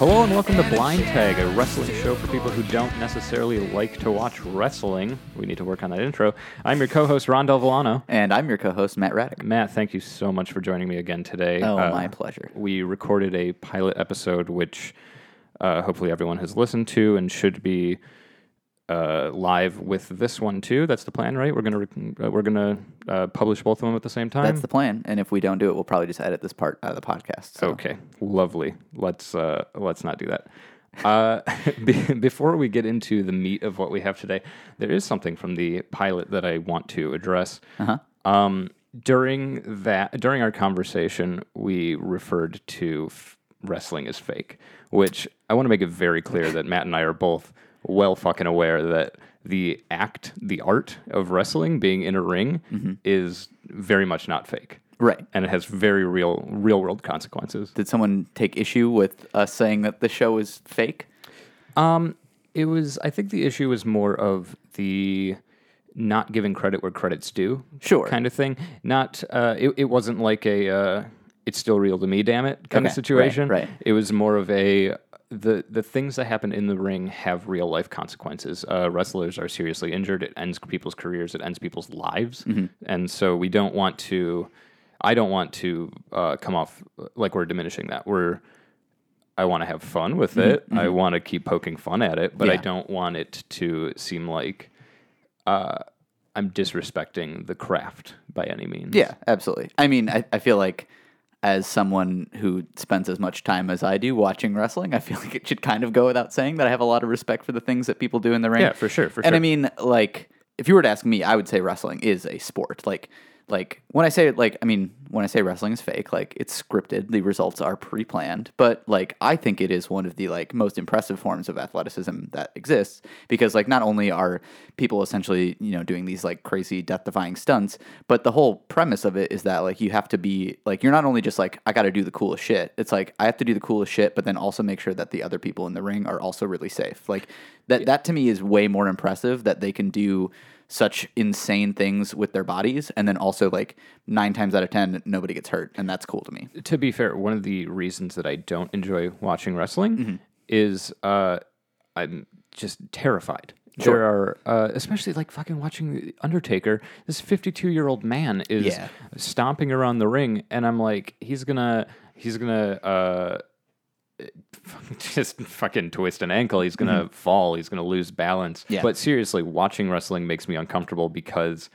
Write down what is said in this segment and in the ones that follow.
Hello and welcome to Blind Tag, a wrestling show for people who don't necessarily like to watch wrestling. We need to work on that intro. I'm your co-host Ron Del Villano. And I'm your co-host Matt Raddick. Matt, thank you so much for joining me again today. Oh, Uh, my pleasure. We recorded a pilot episode, which uh, hopefully everyone has listened to and should be uh, live with this one too. That's the plan, right? We're gonna rec- uh, we're gonna uh, publish both of them at the same time. That's the plan. And if we don't do it, we'll probably just edit this part out of the podcast. So. Okay, lovely. Let's uh, let's not do that. Uh, be- before we get into the meat of what we have today, there is something from the pilot that I want to address. Uh-huh. Um, during that, during our conversation, we referred to f- wrestling as fake, which I want to make it very clear that Matt and I are both well fucking aware that the act, the art of wrestling, being in a ring, is very much not fake Right. and it has very real real world consequences. Did someone take issue with us saying that the show is fake? Um, it was I think the issue was more of the not giving credit where credit's due, Sure. kind of thing. Not uh, it, it wasn't like a uh, it's still real to me, damn it, kind Okay, of situation. right, right. It was more of a the the things that happen in the ring have real life consequences. Uh, wrestlers are seriously injured. It ends people's careers. It ends people's lives. Mm-hmm. And so we don't want to. I don't want to uh, come off like we're diminishing that. We're I want to have fun with it. I want to keep poking fun at it, but I Mm-hmm, don't want it to seem like uh, I'm disrespecting the craft by any means. Yeah, absolutely. I mean, I, I feel like as someone who spends as much time as I do watching wrestling, I feel like it should kind of go without saying that I have a lot of respect for the things that people do in the ring. Yeah, for sure, for sure. And I mean, like, if you were to ask me, I would say wrestling is a sport. Like, like when I say like, I mean, when I say wrestling is fake, like it's scripted. The results are pre-planned, but like I think it is one of the like most impressive forms of athleticism that exists because like not only are people essentially you know doing these like crazy death-defying stunts, but the whole premise of it is that like you have to be like you're not only just like I got to do the coolest shit. It's like I have to do the coolest shit, but then also make sure that the other people in the ring are also really safe. Like that that to me is way more impressive that they can do such insane things with their bodies and then also like 9 times out of 10 nobody gets hurt and that's cool to me. To be fair, one of the reasons that I don't enjoy watching wrestling Mm-hmm. is uh, I'm just terrified. There are, uh, especially like fucking watching Undertaker. This 52 year old man is Yeah. stomping around the ring, and I'm like, he's gonna, he's gonna, uh, just fucking twist an ankle. He's gonna fall. He's gonna lose balance. Mm-hmm. Yeah. But seriously, watching wrestling makes me uncomfortable because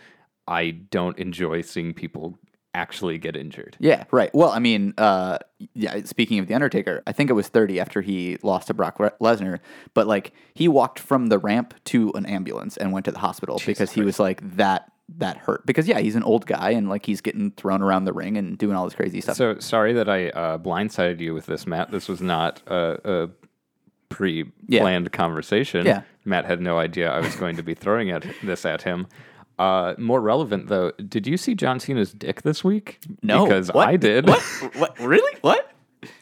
I don't enjoy seeing people actually get injured. Yeah, right. Well, I mean, uh, yeah. Speaking of the Undertaker, I think it was 30 after he lost to Brock Lesnar, but like he walked from the ramp to an ambulance and went to the hospital because he was like that that hurt. Because yeah, he's an old guy and like he's getting thrown around the ring and doing all this crazy stuff. So sorry that I uh, blindsided you with this, Matt. This was not a, a pre-planned conversation. Yeah. Matt had no idea I was going to be throwing at this at him. Uh, more relevant though, did you see John Cena's dick this week? no, because What? I did. What? what? Really? What?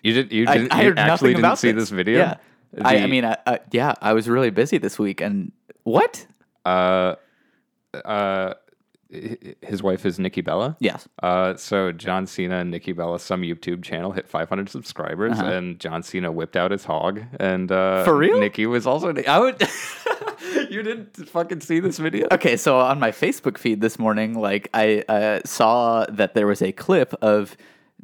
You did. You didn't. I you heard actually didn't see this, video. Yeah. I, I mean, I, I, yeah, I was really busy this week, and what? uh, uh, his wife is Nikki Bella. Yes. Uh, so John Cena and Nikki Bella, some YouTube channel hit 500 subscribers, and John Cena whipped out his hog, and uh, Uh-huh. For real? Nikki was also. I would. you didn't fucking see this video. Okay, so on my Facebook feed this morning, like I uh, saw that there was a clip of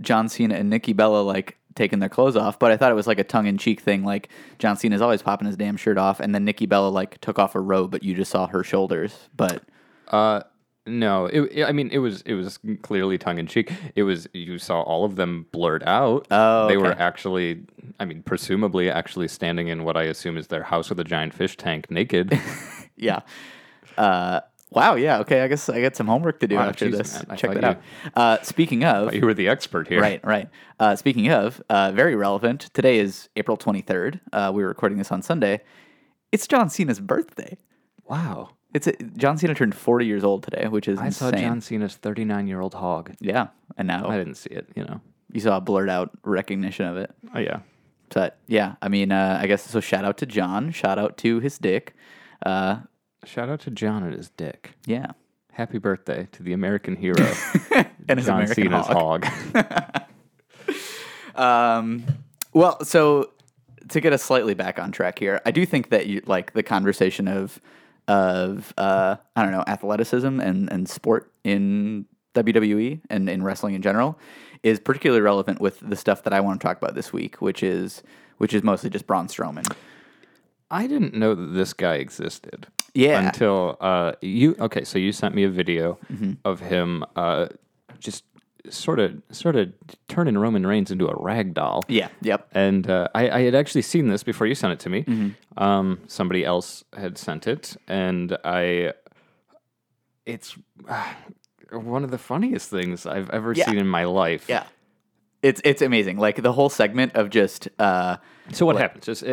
John Cena and Nikki Bella like taking their clothes off, but I thought it was like a tongue in cheek thing. Like John Cena's always popping his damn shirt off, and then Nikki Bella like took off her robe, but you just saw her shoulders. But Uh, no, it, it- I mean it was it was clearly tongue in cheek. It was you saw all of them blurred out. Oh, they were actually, I mean, presumably actually standing in what I assume is their house with a giant fish tank, naked. yeah. Uh, wow. Yeah. Okay. I guess I got some homework to do Wow, after jeez, this. man, Check that out. Uh, speaking of, you were the expert here, Right, right. Uh, speaking of, uh, very relevant. Today is April 23rd. Uh, we were recording this on Sunday. It's John Cena's birthday. Wow. It's a, John Cena turned 40 years old today, which is I insane. saw John Cena's 39 year old hog. Yeah, and now I didn't see it, you know. you saw a blurred out recognition of it. Oh yeah. But yeah, I mean, uh, I guess so. Shout out to John. Shout out to his dick. Uh, Shout out to John and his dick. yeah, Happy birthday to the American hero, and his John American Cena's hog. hog. Um, well, so to get us slightly back on track here, I do think that you like the conversation of of uh, I don't know athleticism and and sport in WWE and in wrestling in general is particularly relevant with the stuff that I want to talk about this week, which is which is mostly just Braun Strowman. I didn't know that this guy existed. Yeah. Until uh, you okay, so you sent me a video of him uh, just sort of sort of turning Roman Reigns into a rag doll. Yeah. Yep. And uh, I, I had actually seen this before you sent it to me. Um, somebody else had sent it, and I. It's uh, one of the funniest things I've ever Yeah. seen in my life. Yeah. It's it's amazing. Like the whole segment of just uh So what happens? Just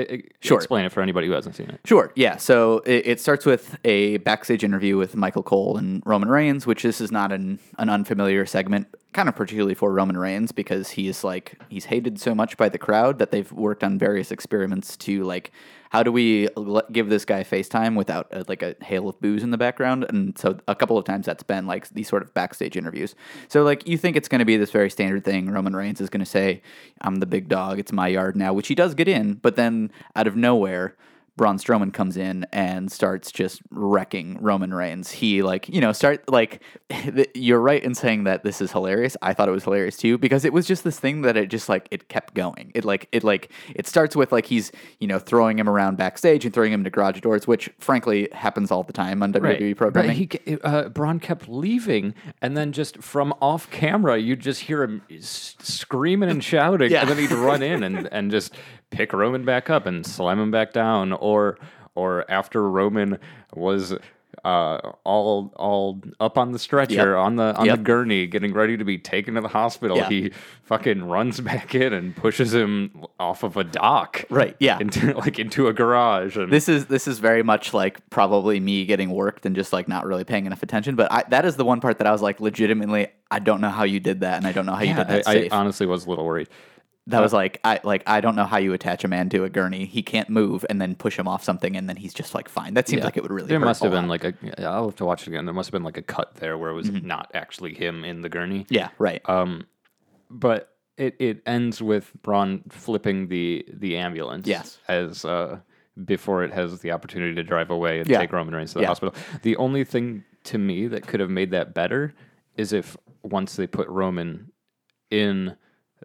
Sure. explain it for anybody who hasn't seen it. Sure. Yeah. So it, it starts with a backstage interview with Michael Cole and Roman Reigns, which this is not an, an unfamiliar segment, kind of particularly for Roman Reigns because he's like he's hated so much by the crowd that they've worked on various experiments to like how do we give this guy FaceTime without uh like a hail of boos in the background? And so a couple of times that's been like these sort of backstage interviews. So like you think it's going to be this very standard thing. Roman Reigns is going to say, "I'm the big dog. It's my yard now," which he does get in, but then out of nowhere. Braun Strowman comes in and starts just wrecking Roman Reigns. He like you know start like you're right in saying that this is hilarious. I thought it was hilarious too because it was just this thing that it just like it kept going. It like it like it starts with like he's you know throwing him around backstage and throwing him into garage doors, which frankly happens all the time on WWE programming. But he, uh, Braun kept leaving, and then just from off camera, you'd just hear him screaming and shouting, Yeah. and then he'd run in and, and just pick Roman back up and slam him back down, or or after Roman was. Uh, all all up on the stretcher Yep. on the on Yep. the gurney, getting ready to be taken to the hospital. Yeah. He fucking runs back in and pushes him off of a dock, Right, yeah. into like into a garage. And this is this is very much like probably me getting worked and just like not really paying enough attention. But I, that is the one part that I was like legitimately, I don't know how you did that, and I don't know how you did that I, I honestly was a little worried. That was like I like I don't know how you attach a man to a gurney. He can't move and then push him off something and then he's just like fine. That seems like it would really. There hurt must a have been lot. like a. I'll have to watch it again. There must have been like a cut there where it was not actually him in the gurney. Mm-hmm. yeah right Um, but it it ends with Braun flipping the the ambulance. Yes. As uh before it has the opportunity to drive away and Yeah. take Roman Reigns to the Yeah. hospital. The only thing to me that could have made that better is if once they put Roman in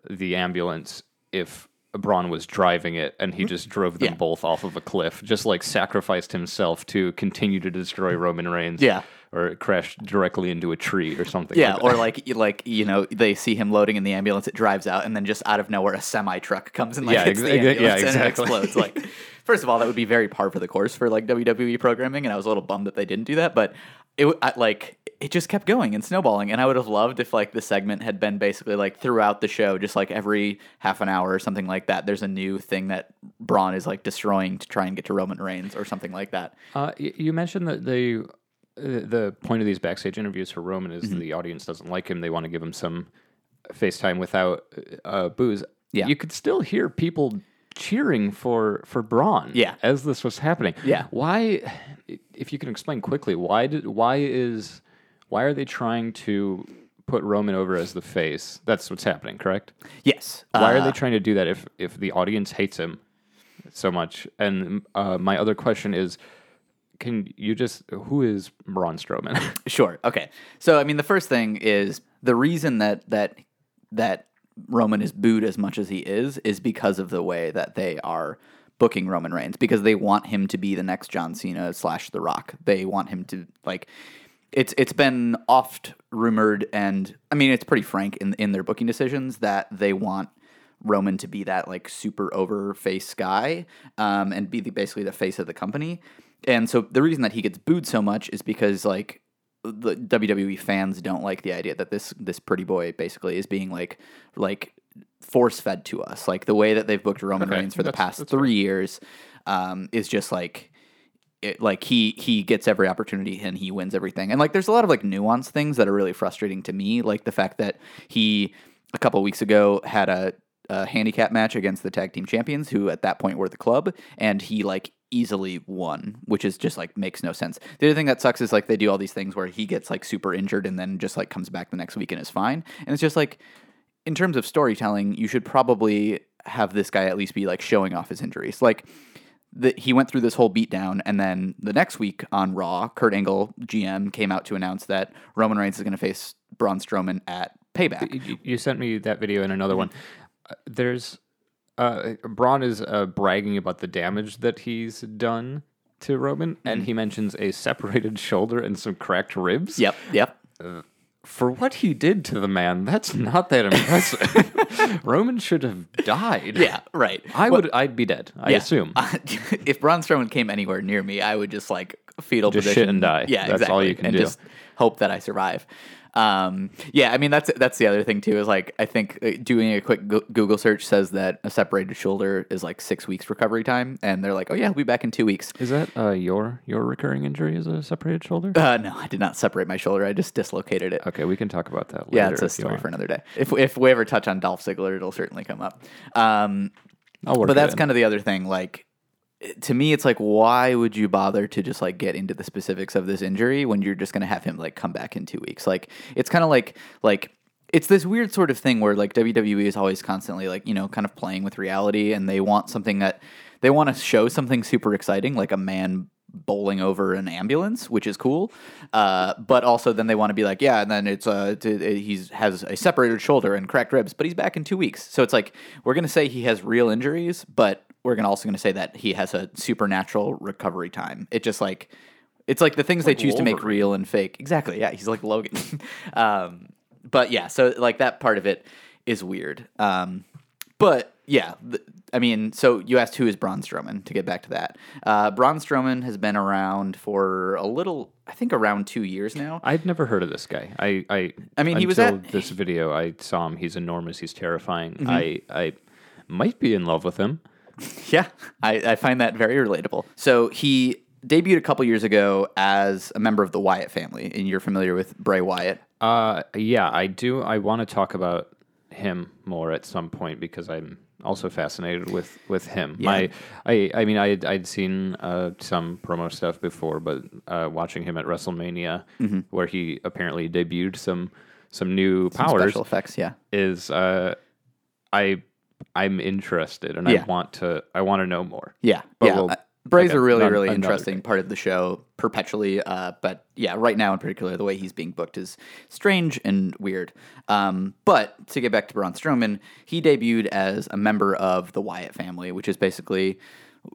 the ambulance, if Braun was driving it and he just drove them Mm-hmm. Yeah. both off of a cliff, just like sacrificed himself to continue to destroy Roman Reigns. Yeah. Or crash directly into a tree or something. yeah like or like you- like you know they see him loading in the ambulance it drives out and then just out of nowhere a semi truck comes and like Yeah, hits ex- the yeah, ambulance and it exactly. explodes like first of all that would be very par for the course for like WWE programming and I was a little bummed that they didn't do that but it I, like it just kept going and snowballing and I would have loved if like the segment had been basically like throughout the show just like every half an hour or something like that there's a new thing that Braun is like destroying to try and get to Roman Reigns or something like that Uh, y- you mentioned that they, uh, the point of these backstage interviews for Roman Mm-hmm. is the audience doesn't like him. They want to give him some FaceTime without uh, boos. Yeah. you could still hear people cheering for for Braun. Yeah. as this was happening. Yeah. why? If you can explain quickly, why did why is why are they trying to put Roman over as the face? That's what's happening, correct? yes Why are Uh, they trying to do that if if the audience hates him so much? And uh, my other question is, can you just who is Braun Strowman? Sure. Okay. So I mean, the first thing is the reason that that that Roman is booed as much as he is is because of the way that they are booking Roman Reigns because they want him to be the next John Cena slash The Rock. They want him to like. It's it's been oft rumored, and I mean it's pretty frank in in their booking decisions that they want Roman to be that like super over face guy um, and be the, basically the face of the company. And so the reason that he gets booed so much is because like the WWE fans don't like the idea that this this pretty boy basically is being like like force fed to us. Like the way that they've booked Roman Okay, Reigns for the that's- past that's three years um, is just like it, like he he gets every opportunity and he wins everything. And like there's a lot of like nuanced things that are really frustrating to me, like the fact that he a couple weeks ago had a, a handicap match against the tag team champions, who at that point were the club, and he like easily won, which is just like makes no sense. The other thing that sucks is like they do all these things where he gets like super injured and then just like comes back the next week and is fine, and it's just like in terms of storytelling, you should probably have this guy at least be like showing off his injuries. Like the, he went through this whole beatdown, and then the next week on Raw, Kurt Angle, GM, came out to announce that Roman Reigns is going to face Braun Strowman at Payback. You, you sent me that video and another one. Uh, There's uh, Braun is uh, bragging about the damage that he's done to Roman, and he mentions a separated shoulder and some cracked ribs. Yep, yep. For what he did to the man, that's not that impressive. Roman should have died. Yeah, right. I would. I'd be dead. I Yeah. assume. if Braun Strowman came anywhere near me, I would just like fetal Just position shit and die. Yeah, That's all exactly. you can and do. just hope that I survive. Um, yeah, I mean that's that's the other thing too. Is like I think uh, doing a quick Google search says that a separated shoulder is like six weeks recovery time, and they're like, oh yeah, we'll be back in two weeks. Is that uh, your your recurring injury? Is a separated shoulder? Uh, no, I did not separate my shoulder. I just dislocated it. Okay, we can talk about that. Later Yeah, it's a story for another day. If if we ever touch on Dolph Ziggler, it'll certainly come up. Um, I'll work but that's in. kind of the other thing. Like to me, it's like, why would you bother to just like get into the specifics of this injury when you're just gonna have him like come back in two weeks? Like it's kind of like like it's this weird sort of thing where like WWE is always constantly like you know kind of playing with reality, and they want something that they want to show something super exciting, like a man bowling over an ambulance, which is cool. Uh, but also then they want to be like, yeah, and then it's uh, t- he's has a separated shoulder and cracked ribs, but he's back in two weeks. So it's like we're gonna say he has real injuries, but we're gonna also gonna say that he has a supernatural recovery time. It just like it's like the things they choose to make real and fake. Exactly. Yeah, he's like Logan. um, but yeah, so like that part of it is weird. Um, but yeah, th- I mean, so you asked who is Braun Strowman to get back to that. Uh, Braun Strowman has been around for a little, I think, around two years now. I'd never heard of this guy. I, I, I mean, he was at- this video. I saw him. He's enormous. He's terrifying. Mm-hmm. I, I might be in love with him. Yeah, I, I find that very relatable. So he debuted a couple years ago as a member of the Wyatt family, and you're familiar with Bray Wyatt. Uh, yeah, I do. I want to talk about him more at some point because I'm also fascinated with with him. My, I, I mean, I had, I'd seen uh, some promo stuff before, but uh, watching him at WrestleMania, Mm-hmm. where he apparently debuted some some new powers, Special effects, yeah. is uh, I I'm interested and Yeah. I want to I want to know more. Yeah, But yeah. we'll- Bray's okay, a really, none- really interesting part of the show perpetually. Uh, but yeah, right now in particular, the way he's being booked is strange and weird. Um, but to get back to Braun Strowman, he debuted as a member of the Wyatt family, which is basically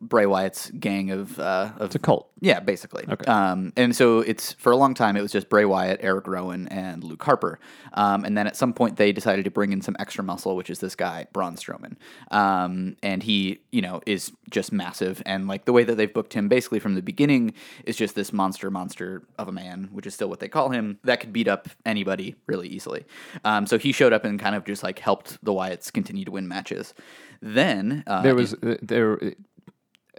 Bray Wyatt's gang of uh, of It's a cult. yeah, basically. Um, and so it's for a long time it was just Bray Wyatt, Eric Rowan, and Luke Harper. Um, and then at some point they decided to bring in some extra muscle, which is this guy Braun Strowman. Um, and he, you know, is just massive. And like the way that they've booked him, basically from the beginning, is just this monster, monster of a man, which is still what they call him, that could beat up anybody really easily. Um, so he showed up and kind of just like helped the Wyatts continue to win matches. Then uh, There was uh, there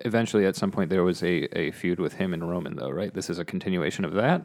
eventually at some point there was a, a feud with him and Roman though, right? This is a continuation of that.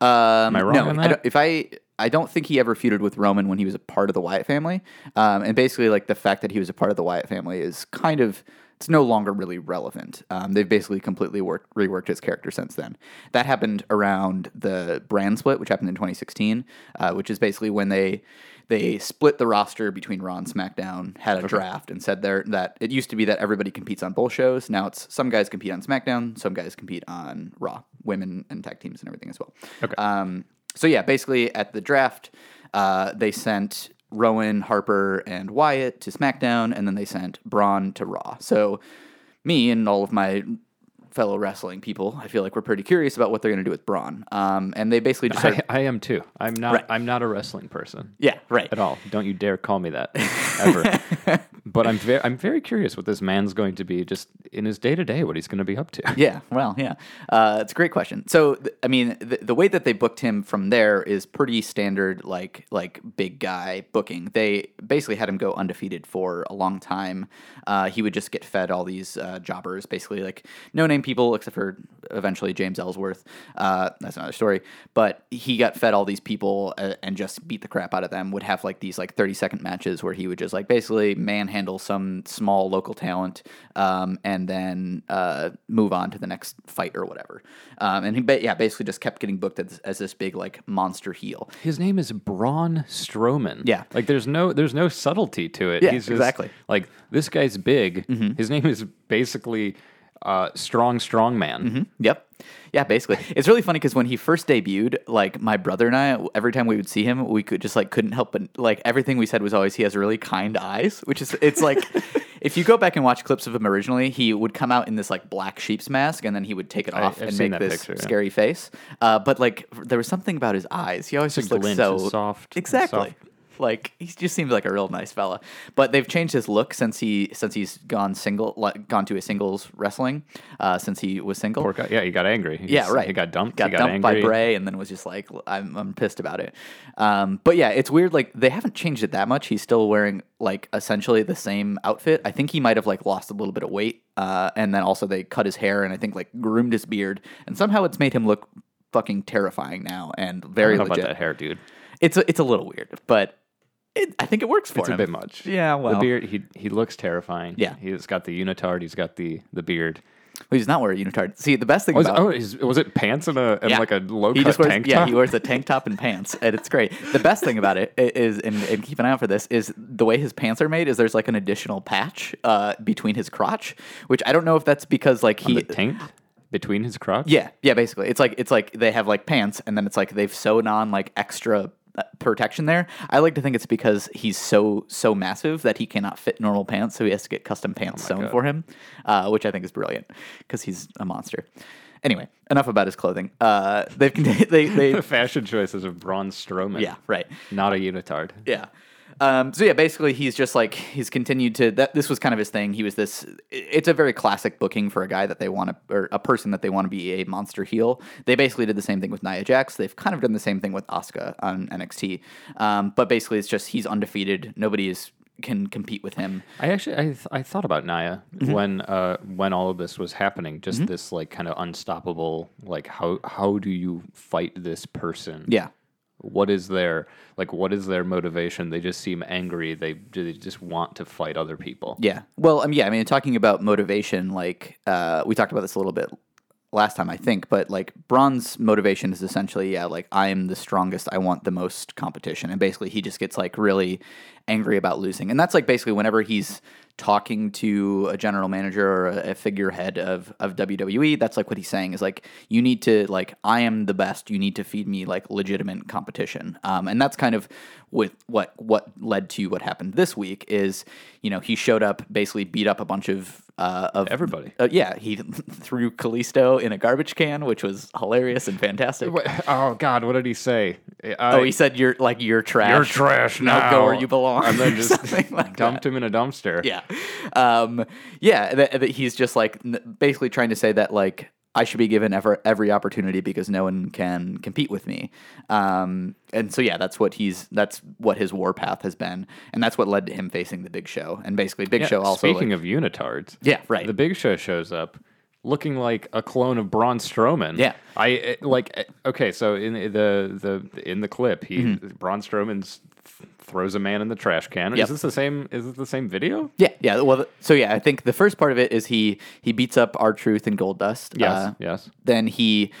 Um, I wrong no, on that? don't, if I I don't think he ever feuded with Roman when he was a part of the Wyatt family. Um, and basically, like the fact that he was a part of the Wyatt family is kind of it's no longer really relevant. Um, they've basically completely worked, reworked his character since then. That happened around the brand split, which happened in 2016, uh, which is basically when they they split the roster between Raw and SmackDown, had a draft, and said there that it used to be that everybody competes on both shows. Now it's some guys compete on SmackDown, some guys compete on Raw, women and tag teams and everything as well. Okay. Um, so yeah, basically at the draft, uh, they sent Rowan, Harper, and Wyatt to SmackDown, and then they sent Braun to Raw. So me and all of my fellow wrestling people, I feel like we're pretty curious about what they're going to do with Braun. Um, and they basically just started, I, I am too. I'm not Right. I'm not a wrestling person yeah, right. at all. Don't you dare call me that ever. But I'm very I'm very curious what this man's going to be just in his day to day, what he's going to be up to. Yeah, well, yeah, uh, it's a great question. So, th- I mean, the, the way that they booked him from there is pretty standard, like like big guy booking. They basically had him go undefeated for a long time. Uh, he would just get fed all these uh, jobbers, basically like no name people, except for eventually James Ellsworth. Uh, that's another story. But he got fed all these people uh, and just beat the crap out of them. Would have like these like thirty second matches where he would just like basically manhandle some small local talent, um, and then uh, move on to the next fight or whatever. Um, and he ba- yeah basically just kept getting booked as, as this big like monster heel. His name is Braun Strowman. Yeah. like there's no there's no subtlety to it. Yeah, He's just, exactly. Mm-hmm. Like this guy's big. His name is basically uh, strong strong man. Yep. Yeah, basically. It's really funny because when he first debuted, like my brother and I, every time we would see him, we could just like couldn't help but like everything we said was always he has really kind eyes, which is it's like if you go back and watch clips of him originally, he would come out in this like black sheep's mask and then he would take it off I've and make this picture, yeah. scary face. Uh, but like there was something about his eyes. He always just looked so soft, Exactly. soft. Like he just seems like a real nice fella, but they've changed his look since he since he's gone single, like, gone to a singles wrestling. Uh, since he was single, Poor guy. Yeah, he got angry. Yeah, right. He got dumped. Got, he got dumped angry. by Bray, and then was just like, I'm, I'm pissed about it. Um, but yeah, it's weird. Like they haven't changed it that much. He's still wearing like essentially the same outfit. I think he might have like lost a little bit of weight, uh, and then also they cut his hair and I think like groomed his beard, and somehow it's made him look fucking terrifying now and I very know legit. about that hair, dude. It's a, it's a little weird, but it, I think it works for It's him. It's a bit much. Yeah, well, the beard. He he looks terrifying. Yeah. he's got the unitard. He's got the the beard. Well, he's not wearing a unitard. See, the best thing Was, about oh, was it pants and a and Yeah. like a low he cut wears, tank top. yeah, he wears a tank top and pants, and it's great. The best thing about it is, and, and keep an eye out for this, is the way his pants are made. Is there's like an additional patch uh, between his crotch, which I don't know if that's because like he the taint between his crotch. yeah, yeah, basically. It's like it's like they have like pants and then it's like they've sewn on like extra protection there. I like to think it's because he's so so massive that he cannot fit normal pants, so he has to get custom pants sewn God. for him, uh, which I think is brilliant because he's a monster. Anyway, enough about his clothing. Uh, they've they they the fashion choices of Braun Strowman. yeah right not a unitard. yeah. Um, so yeah, basically he's just like he's continued to that. This was kind of his thing. He was this. It's a very classic booking for a guy that they want to, or a person that they want to be a monster heel. They basically did the same thing with Nia Jax. They've kind of done the same thing with Asuka on NXT. Um, but basically, it's just he's undefeated. Nobody is can compete with him. I actually I, th- I thought about Nia Mm-hmm. when uh when all of this was happening. Just this like kind of unstoppable like how how do you fight this person? Yeah. What is their like what is their motivation? They just seem angry. They they just want to fight other people. Yeah. Well, um, yeah. I mean, talking about motivation, like uh, we talked about this a little bit last time, I think, but like Braun's motivation is essentially, yeah, like I am the strongest. I want the most competition, and basically he just gets like really angry about losing, and that's like basically whenever he's talking to a general manager or a, figurehead of of WWE, that's like what he's saying is like you need to like I am the best. You need to feed me like legitimate competition, um, and that's kind of with what what led to what happened this week is you know he showed up basically beat up a bunch of uh, of Everybody. uh, yeah, he threw Kalisto in a garbage can, which was hilarious and fantastic. What- oh God, what did he say? Oh, he said you're like you're trash. You're trash Now go where you belong. And then just like dumped him in a dumpster. yeah, um, yeah. That, that he's just like n- basically trying to say that like I should be given ever every opportunity because no one can compete with me. Um, and so yeah, that's what he's that's what his warpath has been, and that's what led to him facing the Big Show. And basically, Big Yeah, Show also Speaking like- of unitards, Yeah, right. The Big Show shows up looking like a clone of Braun Strowman. Yeah. I eh, like. eh, Okay, so in the the in the clip, he Mm-hmm. Braun Strowman's throws a man in the trash can. Yep. Is this the same? Is this the same video? Yeah, yeah. Well, so yeah, I think the first part of it is he he beats up R-Truth and Goldust. Yes. Uh, yes. Then he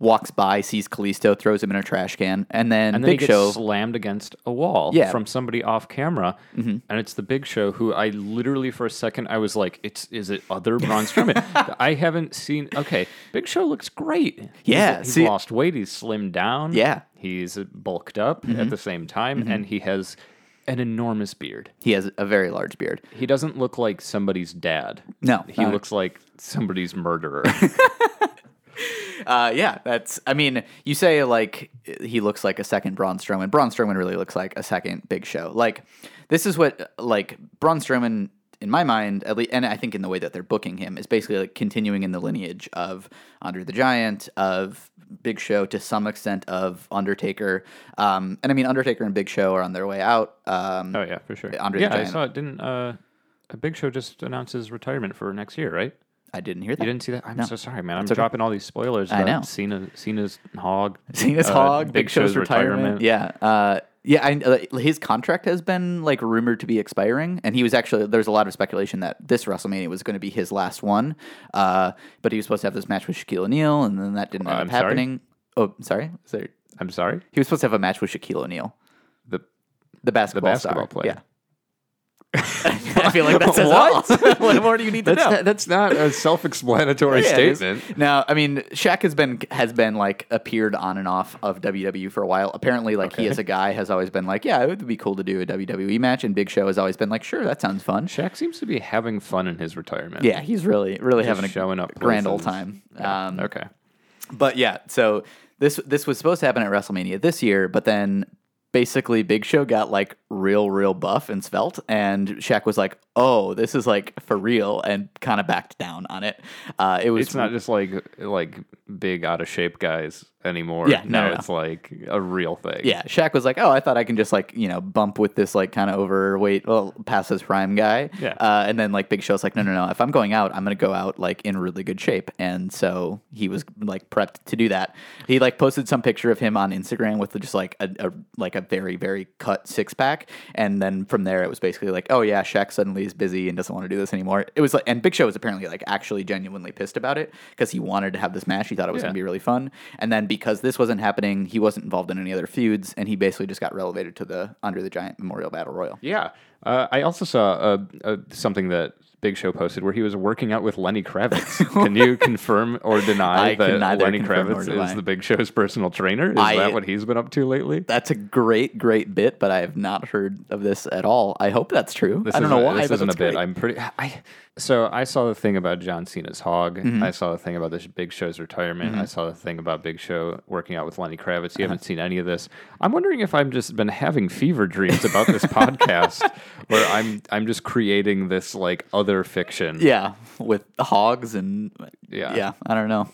walks by, sees Kalisto, throws him in a trash can, and then, And then Big he gets Show. slammed against a wall Yeah. Mm-hmm. from somebody off camera, and it's the Big Show. Who I literally for a second I was like, "It's is it other Braun Strowman?" I haven't seen. Okay, Big Show looks great. Yeah, he's, see- lost weight. He's slimmed down. Yeah. Mm-hmm. he's bulked up at the same time, and he has an enormous beard. he has a very large beard. He doesn't look like somebody's dad. No, he looks like somebody's murderer. Uh, yeah, that's. I mean, you say like he looks like a second Braun Strowman. Braun Strowman really looks like a second Big Show. Like this is what like Braun Strowman, in my mind, at least, and I think in the way that they're booking him, is basically like continuing in the lineage of Andre the Giant, of Big Show, to some extent of Undertaker. Um, and I mean, Undertaker and Big Show are on their way out. Um, oh yeah, for sure. Andre the yeah, I saw it. Didn't uh, a Big Show just announce his retirement for next year? Right? I didn't hear that. You didn't see that? I'm No. so sorry, man. I'm okay. dropping all these spoilers. I about know. Cena, Cena's hog. Cena's uh, hog, Big, Show's, retirement. Yeah, uh, yeah. I, uh, his contract has been like rumored to be expiring, and he was actually there's a lot of speculation that this WrestleMania was going to be his last one. Uh, but he was supposed to have this match with Shaquille O'Neal, and then that didn't end up sorry? happening. Oh, sorry. Is there, I'm sorry. he was supposed to have a match with Shaquille O'Neal, The the basketball, basketball star. player. Yeah. I feel like that says What? all. what more do you need to that's know? not, that's not a self-explanatory Yeah, statement. Now, I mean, Shaq has been has been like appeared on and off of WWE for a while. Apparently, like he Okay. as a guy has always been like, yeah, it would be cool to do a WWE match, and Big Show has always been like, sure, that sounds fun. Shaq seems to be having fun in his retirement. Yeah, he's really really Just having a showing up grand old time. Yeah. Um, okay. But yeah, so this this was supposed to happen at WrestleMania this year, but then basically Big Show got like real real buff and svelte, and Shaq was like, "Oh, this is like for real," and kind of backed down on it. Uh, it was It's not just like like big out of shape guys anymore. Yeah, no, now no. it's like a real thing. Yeah, Shaq was like, "Oh, I thought I can just like you know bump with this like kind of overweight, well, past his prime guy." Yeah. Uh, and then like Big Show's like, "No, no, no. If I'm going out, I'm gonna go out like in really good shape." And so he was like prepped to do that. He like posted some picture of him on Instagram with just like a, a like a very very cut six pack, and then from there it was basically like, "Oh yeah, Shaq suddenly is busy and doesn't want to do this anymore." It was like, and Big Show was apparently like actually genuinely pissed about it because he wanted to have this match. He thought it was Yeah. gonna be really fun, and then because this wasn't happening, he wasn't involved in any other feuds, and he basically just got relegated to the Andre the Giant Memorial Battle Royal. Yeah. Uh, I also saw uh, uh, something that Big Show posted where he was working out with Lenny Kravitz. Can you confirm or deny I that Lenny Kravitz is the Big Show's personal trainer? Is I- that what he's been up to lately? That's a great, great bit, but I have not heard of this at all. I hope that's true. This I don't know why. This isn't a that's bit. great. I'm pretty. I so I saw the thing about John Cena's hog. Mm-hmm. I saw the thing about this Big Show's retirement. I saw the thing about Big Show working out with Lenny Kravitz. You Uh-huh. haven't seen any of this. I'm wondering if I've just been having fever dreams about this podcast, where I'm I'm just creating this like other fiction. Yeah, with hogs and Yeah. yeah. I don't know.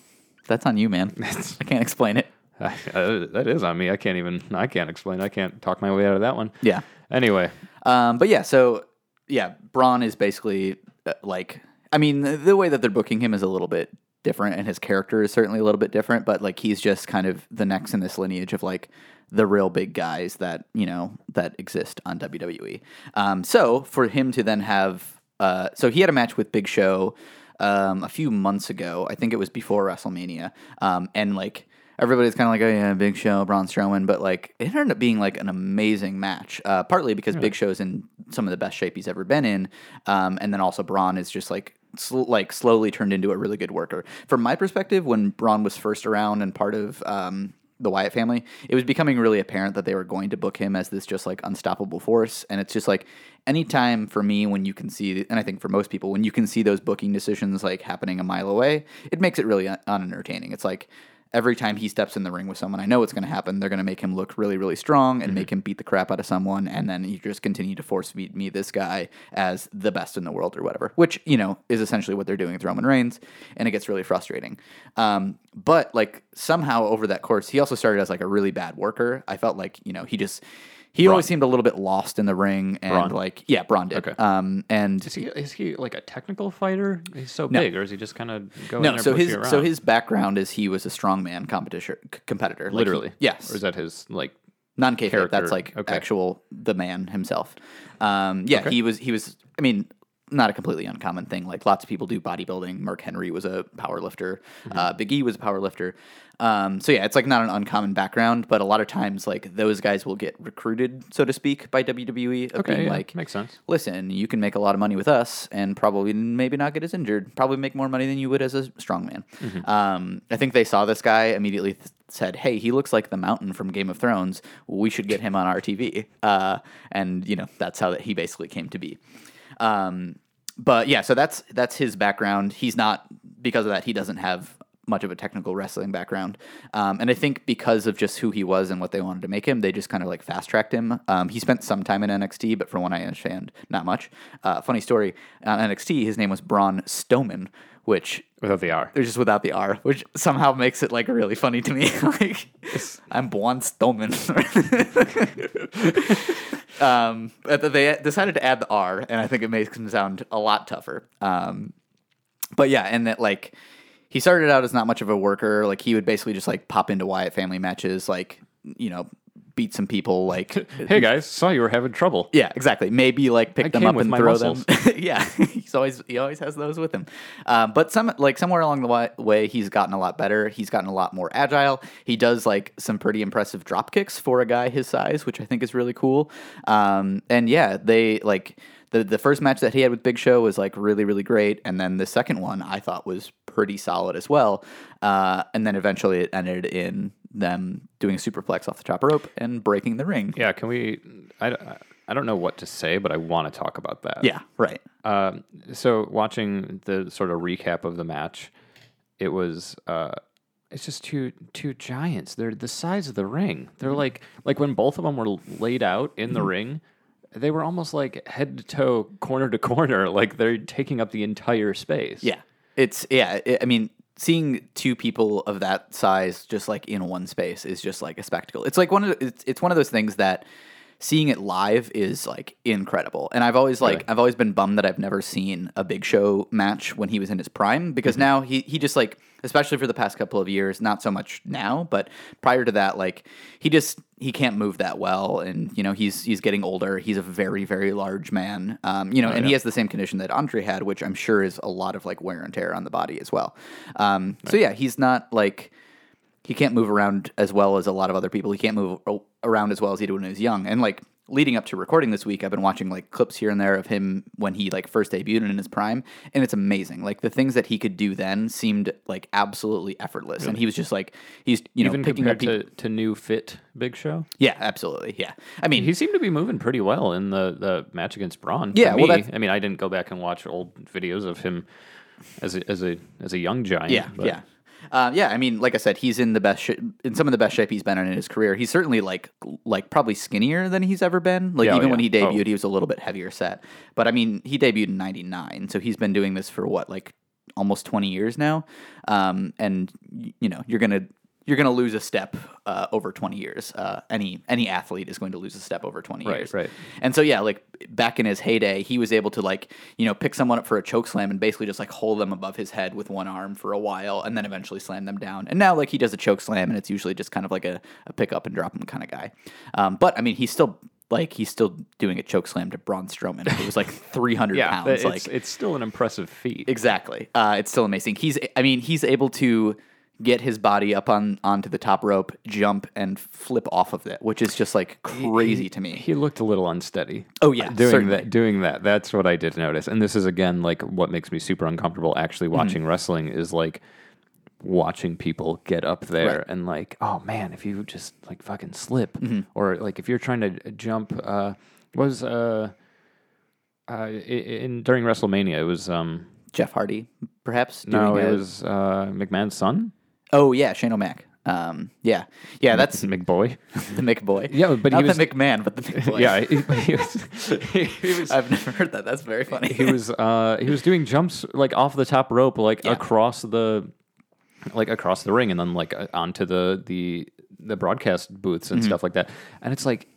That's on you, man. I can't explain it. Uh, that is on me. I can't even. I can't explain. I can't talk my way out of that one. Yeah. Anyway, Um, but yeah, so yeah, Braun is basically like, I mean, the, the way that they're booking him is a little bit different, and his character is certainly a little bit different. But like, he's just kind of the next in this lineage of like the real big guys that you know that exist on WWE. Um, so for him to then have, uh, so he had a match with Big Show um, a few months ago. I think it was before WrestleMania, um, and like everybody's kind of like, oh yeah, Big Show, Braun Strowman, but like it ended up being like an amazing match. Uh, partly because Big Show's in some of the best shape he's ever been in, um, and then also Braun is just like. Sl- like slowly turned into a really good worker. From my perspective, when Braun was first around and part of um, the Wyatt family, it was becoming really apparent that they were going to book him as this just like unstoppable force. And it's just like anytime for me when you can see, and I think for most people, when you can see those booking decisions like happening a mile away, it makes it really un- unentertaining. It's like every time he steps in the ring with someone, I know what's going to happen. They're going to make him look really, really strong and make him beat the crap out of someone. And then you just continue to force feed me this guy as the best in the world or whatever, which, you know, is essentially what they're doing with Roman Reigns. And it gets really frustrating. Um, but like somehow over that course, he also started as like a really bad worker. I felt like, you know, he just. He always seemed a little bit lost in the ring, and Braun? like, yeah, Braun did. Okay. Um, and is he is he like a technical fighter? He's so No. big, or is he just kind of going no, there so his you so his background is he was a strongman competition c- competitor, Like, he- literally? yes, Or is that his like? non kayfabe. character? That's like Okay. actual the man himself. Um, yeah, Okay. he was. He was. I mean, not a completely uncommon thing. Like lots of people do bodybuilding. Mark Henry was a power lifter. Mm-hmm. Uh, Big E was a power lifter. Um, so yeah, it's like not an uncommon background, but a lot of times like those guys will get recruited, so to speak, by WWE. Of Okay, being yeah, like, makes sense. listen, you can make a lot of money with us and probably maybe not get as injured. Probably make more money than you would as a strongman. Mm-hmm. Um, I think they saw this guy immediately th- said, "Hey, he looks like the Mountain from Game of Thrones. We should get him on our TV." Uh, and you know that's how that he basically came to be. Um, but yeah, so that's that's his background. He's not because of that. He doesn't have much of a technical wrestling background, um, and I think because of just who he was and what they wanted to make him, they just kind of like fast tracked him. Um, he spent some time in NXT, but from what I understand, not much. Uh, funny story on NXT, his name was Braun Strowman, which Without the R. they're just without the R, which somehow makes it like really funny to me. like I'm Braun Strowman. um, but they decided to add the R, and I think it makes him sound a lot tougher. Um, but yeah, and that like he started out as not much of a worker. Like he would basically just like pop into Wyatt family matches, like you know, beat some people. Like Hey guys, saw you were having trouble. yeah, exactly. Maybe like pick I them up with and my throw muscles. them. yeah, he's always he always has those with him. Um, but some like somewhere along the way, he's gotten a lot better. He's gotten a lot more agile. He does like some pretty impressive drop kicks for a guy his size, which I think is really cool. Um, and yeah, they like. The, the first match that he had with Big Show was like really really great, and then the second one I thought was pretty solid as well. Uh, and then eventually it ended in them doing a superplex off the top rope and breaking the ring. Yeah, can we? I, I don't know what to say, but I want to talk about that. Yeah, right. Um, so watching the sort of recap of the match, it was uh, it's just two two giants. They're the size of the ring. They're Mm-hmm. like like when both of them were laid out in the ring, they were almost like head to toe, corner to corner. Like they're taking up the entire space. Yeah, it's yeah. i I mean, seeing two people of that size just like in one space is just like a spectacle. It's like one of it's it's one of those things that seeing it live is like incredible. And I've always like I've always been bummed that I've never seen a Big Show match when he was in his prime because now he he just like especially for the past couple of years, not so much now, but prior to that like he just he can't move that well and you know he's he's getting older. He's a very very large man. Um, you know, and he has the same condition that Andre had, which I'm sure is a lot of like wear and tear on the body as well. Um, so yeah, he's not like he can't move around as well as a lot of other people. He can't move around as well as he did when he was young. And like leading up to recording this week, I've been watching like clips here and there of him when he like first debuted and in his prime, and it's amazing. Like the things that he could do then seemed like absolutely effortless, and he was just like he's you know Even picking up people. to, to new fit Big Show, Yeah, absolutely. Yeah, I mean, he seemed to be moving pretty well in the, the match against Braun. Yeah, well, I mean, I didn't go back and watch old videos of him as a as a as a young giant. Yeah, but- yeah. Uh, yeah, I mean, like I said, he's in the best sh- in some of the best shape he's been in in his career. He's certainly like like probably skinnier than he's ever been. Like Yeah, oh, even when he debuted, Oh. he was a little bit heavier set. But I mean, he debuted in '99, so he's been doing this for what like almost 20 years now. Um, and you know, you're gonna you're gonna lose a step uh, over 20 years. Uh, any any athlete is going to lose a step over 20 Right, years. right. Right. And so yeah, like back in his heyday, he was able to like you know pick someone up for a choke slam and basically just like hold them above his head with one arm for a while, and then eventually slam them down. And now like he does a choke slam, and it's usually just kind of like a, a pick up and drop him kind of guy. Um, but I mean, he's still like he's still doing a choke slam to Braun Strowman. It was like 300 Yeah, pounds. it's, like it's still an impressive feat. Exactly. Uh, it's still amazing. He's, I mean, he's able to get his body up on onto the top rope, jump, and flip off of it, which is just like crazy to me. He looked a little unsteady. Oh, yeah, doing certainly. that. Doing that. That's what I did notice. And this is again like what makes me super uncomfortable. Actually, Mm-hmm. watching wrestling is like watching people get up there Right. and like, oh man, if you just like fucking slip, Mm-hmm. or like if you're trying to jump, uh, was uh, uh, in during WrestleMania, it was um, Jeff Hardy, perhaps. no, it a- was uh, McMahon's son, Oh yeah, Shane O'Mac. Um, yeah, yeah, that's McBoy. the McBoy. Yeah, but he not was- the McMahon, but the McBoy. yeah, he, he was. He, he was I've never heard that. That's very funny. he was uh he was doing jumps like off the top rope like Yeah. across the like across the ring and then like uh, onto the the the broadcast booths Mm-hmm. and stuff like that and it's like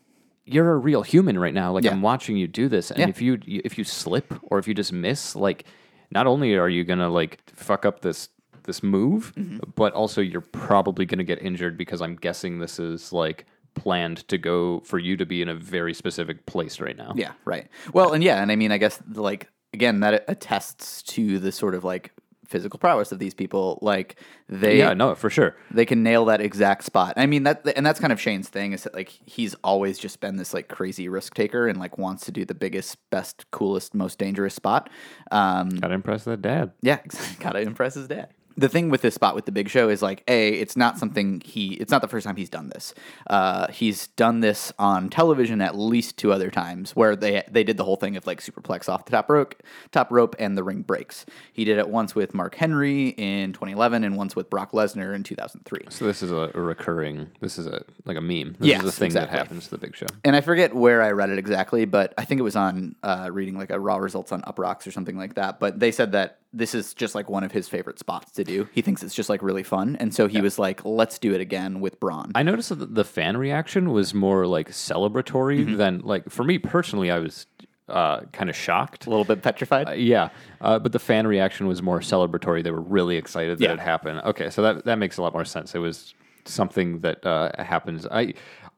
you're a real human right now like Yeah. i'm watching you do this and Yeah. if you you- if you slip or if you just miss like not only are you gonna like fuck up this this move Mm-hmm. but also you're probably gonna get injured because i'm guessing this is like planned to go for you to be in a very specific place right now Yeah, right. Well, and yeah, and I mean, I guess like again, that attests to the sort of like physical prowess of these people. Like they, yeah no for sure they can nail that exact spot. I mean that, and that's kind of Shane's thing is that like he's always just been this like crazy risk taker and like wants to do the biggest, best, coolest, most dangerous spot. Um, gotta impress that dad yeah, gotta impress his dad. The thing with this spot with the Big Show is like, a, it's not something he, it's not the first time he's done this. Uh, he's done this on television at least two other times, where they they did the whole thing of like superplex off the top rope, top rope, and the ring breaks. He did it once with Mark Henry in 2011, and once with Brock Lesnar in 2003. So this is a, recurring. This is a like a meme. This Yes, is a thing exactly. that happens to the Big Show. and I forget where I read it exactly, but I think it was on uh, reading like a raw results on Uproxx or something like that. But they said that this is just like one of his favorite spots to do. He thinks it's just like really fun, and so he was like, "Let's do it again with Braun." I noticed that the fan reaction was more like celebratory Mm-hmm. than like for me personally. I was uh, kind of shocked. A little bit petrified. Uh, yeah, uh, but the fan reaction was more celebratory. They were really excited that Yeah. it happened. Okay, so that that makes a lot more sense. It was something that uh, happens. I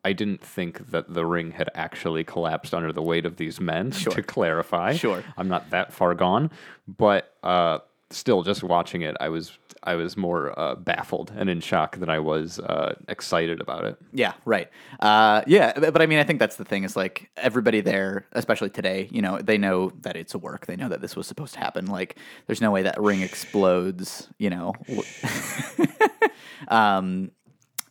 I didn't think that the ring had actually collapsed under the weight of these men. To clarify, Sure. I'm not that far gone, but uh, still, just watching it, I was I was more uh, baffled and in shock than I was uh, excited about it. Yeah, right. Uh, yeah, but, but I mean, I think that's the thing is like everybody there, especially today, you know, they know that it's a work. They know that this was supposed to happen. Like, there's no way that ring explodes, you know. um,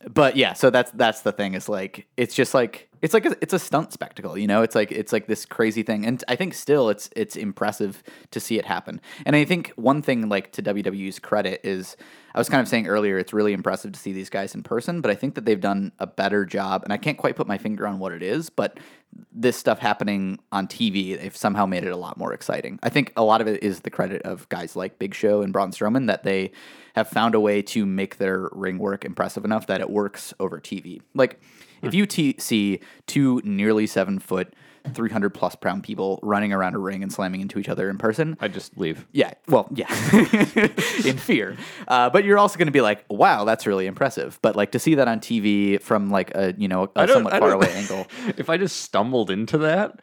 but yeah, so that's that's the thing is like it's just like it's like a, it's a stunt spectacle, you know. It's like it's like this crazy thing, and I think still it's it's impressive to see it happen. And I think one thing like to WWE's credit is I was kind of saying earlier it's really impressive to see these guys in person, but I think that they've done a better job, and I can't quite put my finger on what it is, but this stuff happening on TV, they've somehow made it a lot more exciting. I think a lot of it is the credit of guys like Big Show and Braun Strowman that they have found a way to make their ring work impressive enough that it works over TV. Like if you t- see two nearly seven foot, 300 plus pound people running around a ring and slamming into each other in person, I just leave. yeah, well, yeah, in fear. Uh, but you're also going to be like, wow, that's really impressive. But like to see that on TV from like a you know a somewhat far away angle. if I just stumbled into that,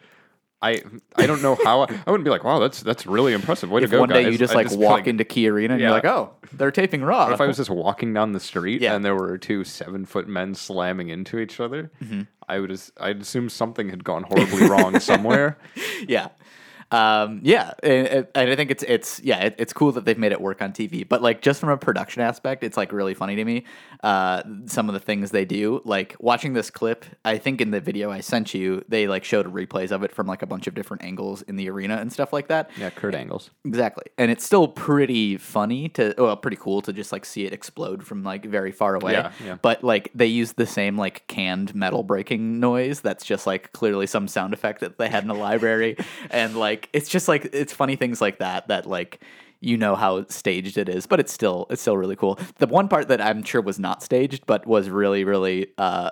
I I don't know how I, I wouldn't be like, wow, that's that's really impressive. Way If to go, one day guys. you just I'd like be walk into Key Arena and Yeah. you're like, oh, they're taping Raw. If I was just walking down the street Yeah. and there were two seven foot men slamming into each other, Mm-hmm. I would I'd assume something had gone horribly wrong somewhere. yeah. Um, yeah, and, and I think it's it's yeah, it, it's cool that they've made it work on TV. But like just from a production aspect, it's like really funny to me. Uh, some of the things they do, like watching this clip. I think in the video I sent you, they like showed replays of it from like a bunch of different angles in the arena and stuff like that. Yeah, Kurt Angles. Exactly. And it's still pretty funny to well, pretty cool to just like see it explode from like very far away. Yeah, yeah. But like they use the same like canned metal breaking noise that's just like clearly some sound effect that they had in the library. And like it's just like it's funny things like that that like you know how staged it is, but it's still it's still really cool. The one part that I'm sure was not staged but was really, really uh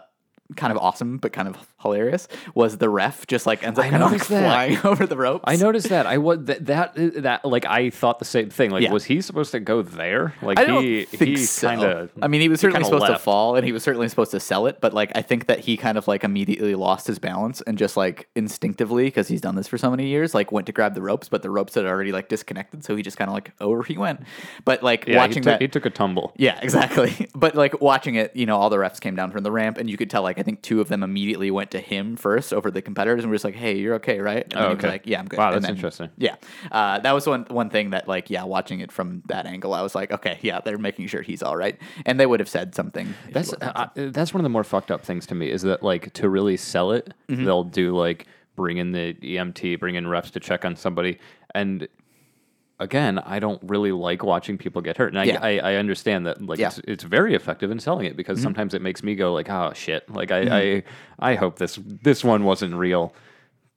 kind of awesome but kind of hilarious was the ref just like ends up I kind of like flying over the ropes. I noticed that. I was that, that that like I thought the same thing. Like, Yeah. was he supposed to go there? Like I don't he he so. kind of. I mean, he was certainly kinda supposed to fall, and he was certainly supposed to sell it. But like, I think that he kind of like immediately lost his balance and just like instinctively, because he's done this for so many years, like went to grab the ropes, but the ropes had already like disconnected, so he just kind of like over he went. But like yeah, watching he took, that, he took a tumble. yeah, exactly. But like watching it, you know, all the refs came down from the ramp, and you could tell like I think two of them immediately went to him first over the competitors, and were just like, "Hey, you're okay, right?" And Oh, then he was okay. like, "Yeah, I'm good." Wow, that's then- interesting. Yeah, uh, that was one one thing that like yeah, watching it from that angle, I was like, okay, yeah, they're making sure he's all right, and they would have said something. That's uh, uh, that's one of the more fucked up things to me is that like to really sell it, Mm-hmm. they'll do like bring in the EMT, bring in reps to check on somebody, and again, I don't really like watching people get hurt, and I Yeah. I, I understand that like Yeah. Mm-hmm. it's, it's very effective in selling it because sometimes it makes me go like, oh shit, like I I, I hope this this one wasn't real,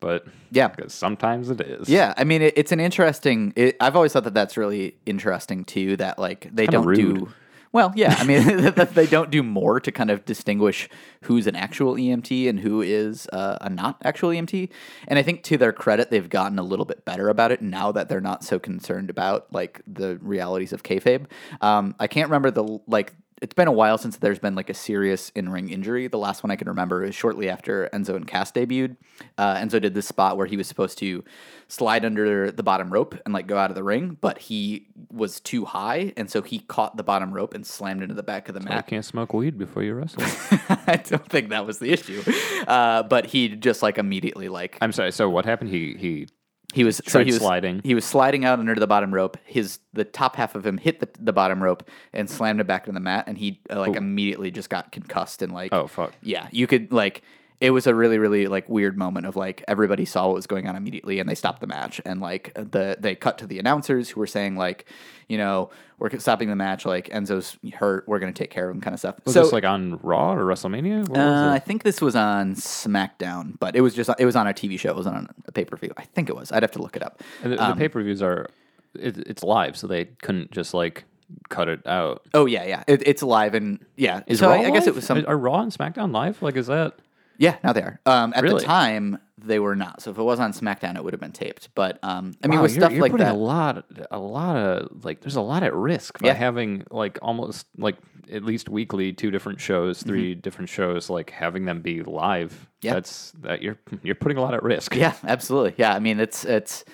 but Yeah. because sometimes it is. Yeah, I mean, it, it's an interesting. It, I've always thought that that's really interesting too. That like they kinda don't rude. do. Well, yeah, I mean, they don't do more to kind of distinguish who's an actual EMT and who is uh, a not actual EMT. And I think to their credit, they've gotten a little bit better about it now that they're not so concerned about like the realities of kayfabe. Um, I can't remember the like it's been a while since there's been like a serious in-ring injury. The last one I can remember is shortly after Enzo and Cass debuted. Uh, Enzo did this spot where he was supposed to slide under the bottom rope and like go out of the ring, but he was too high, and so he caught the bottom rope and slammed into the back of the I mat. can't smoke weed before you wrestle. I don't think that was the issue, uh, but he just like immediately like I'm sorry. So what happened? He he he was so he was sliding. He was sliding out under the bottom rope. His the top half of him hit the, the bottom rope and slammed it back into the mat, and he uh, like immediately just got concussed and like oh fuck. yeah, you could like it was a really really like weird moment of like everybody saw what was going on immediately and they stopped the match and like the they cut to the announcers who were saying like you know we're stopping the match like Enzo's hurt we're gonna take care of him kind of stuff. Was so this like on Raw or WrestleMania? Uh, I think this was on SmackDown, but it was just it was on a TV show. It was on a pay per view. I think it was. I'd have to look it up. And the, um, the pay per views are it, it's live, so they couldn't just like cut it out. Oh yeah, yeah, it, it's live and yeah. Is so Raw I, I guess it was some. Are Raw and SmackDown live? Like, is that Yeah, now they are. Um, at Really? the time, they were not. So if it was on SmackDown, it would have been taped. But um, I mean, Wow, with you're, stuff you're like putting that, a lot, a lot of like, there's a lot at risk by Yeah. having like almost like at least weekly two different shows, 3 Mm-hmm. different shows, like having them be live. Yeah. That's that you're you're putting a lot at risk. Yeah, absolutely. Yeah, I mean, it's it's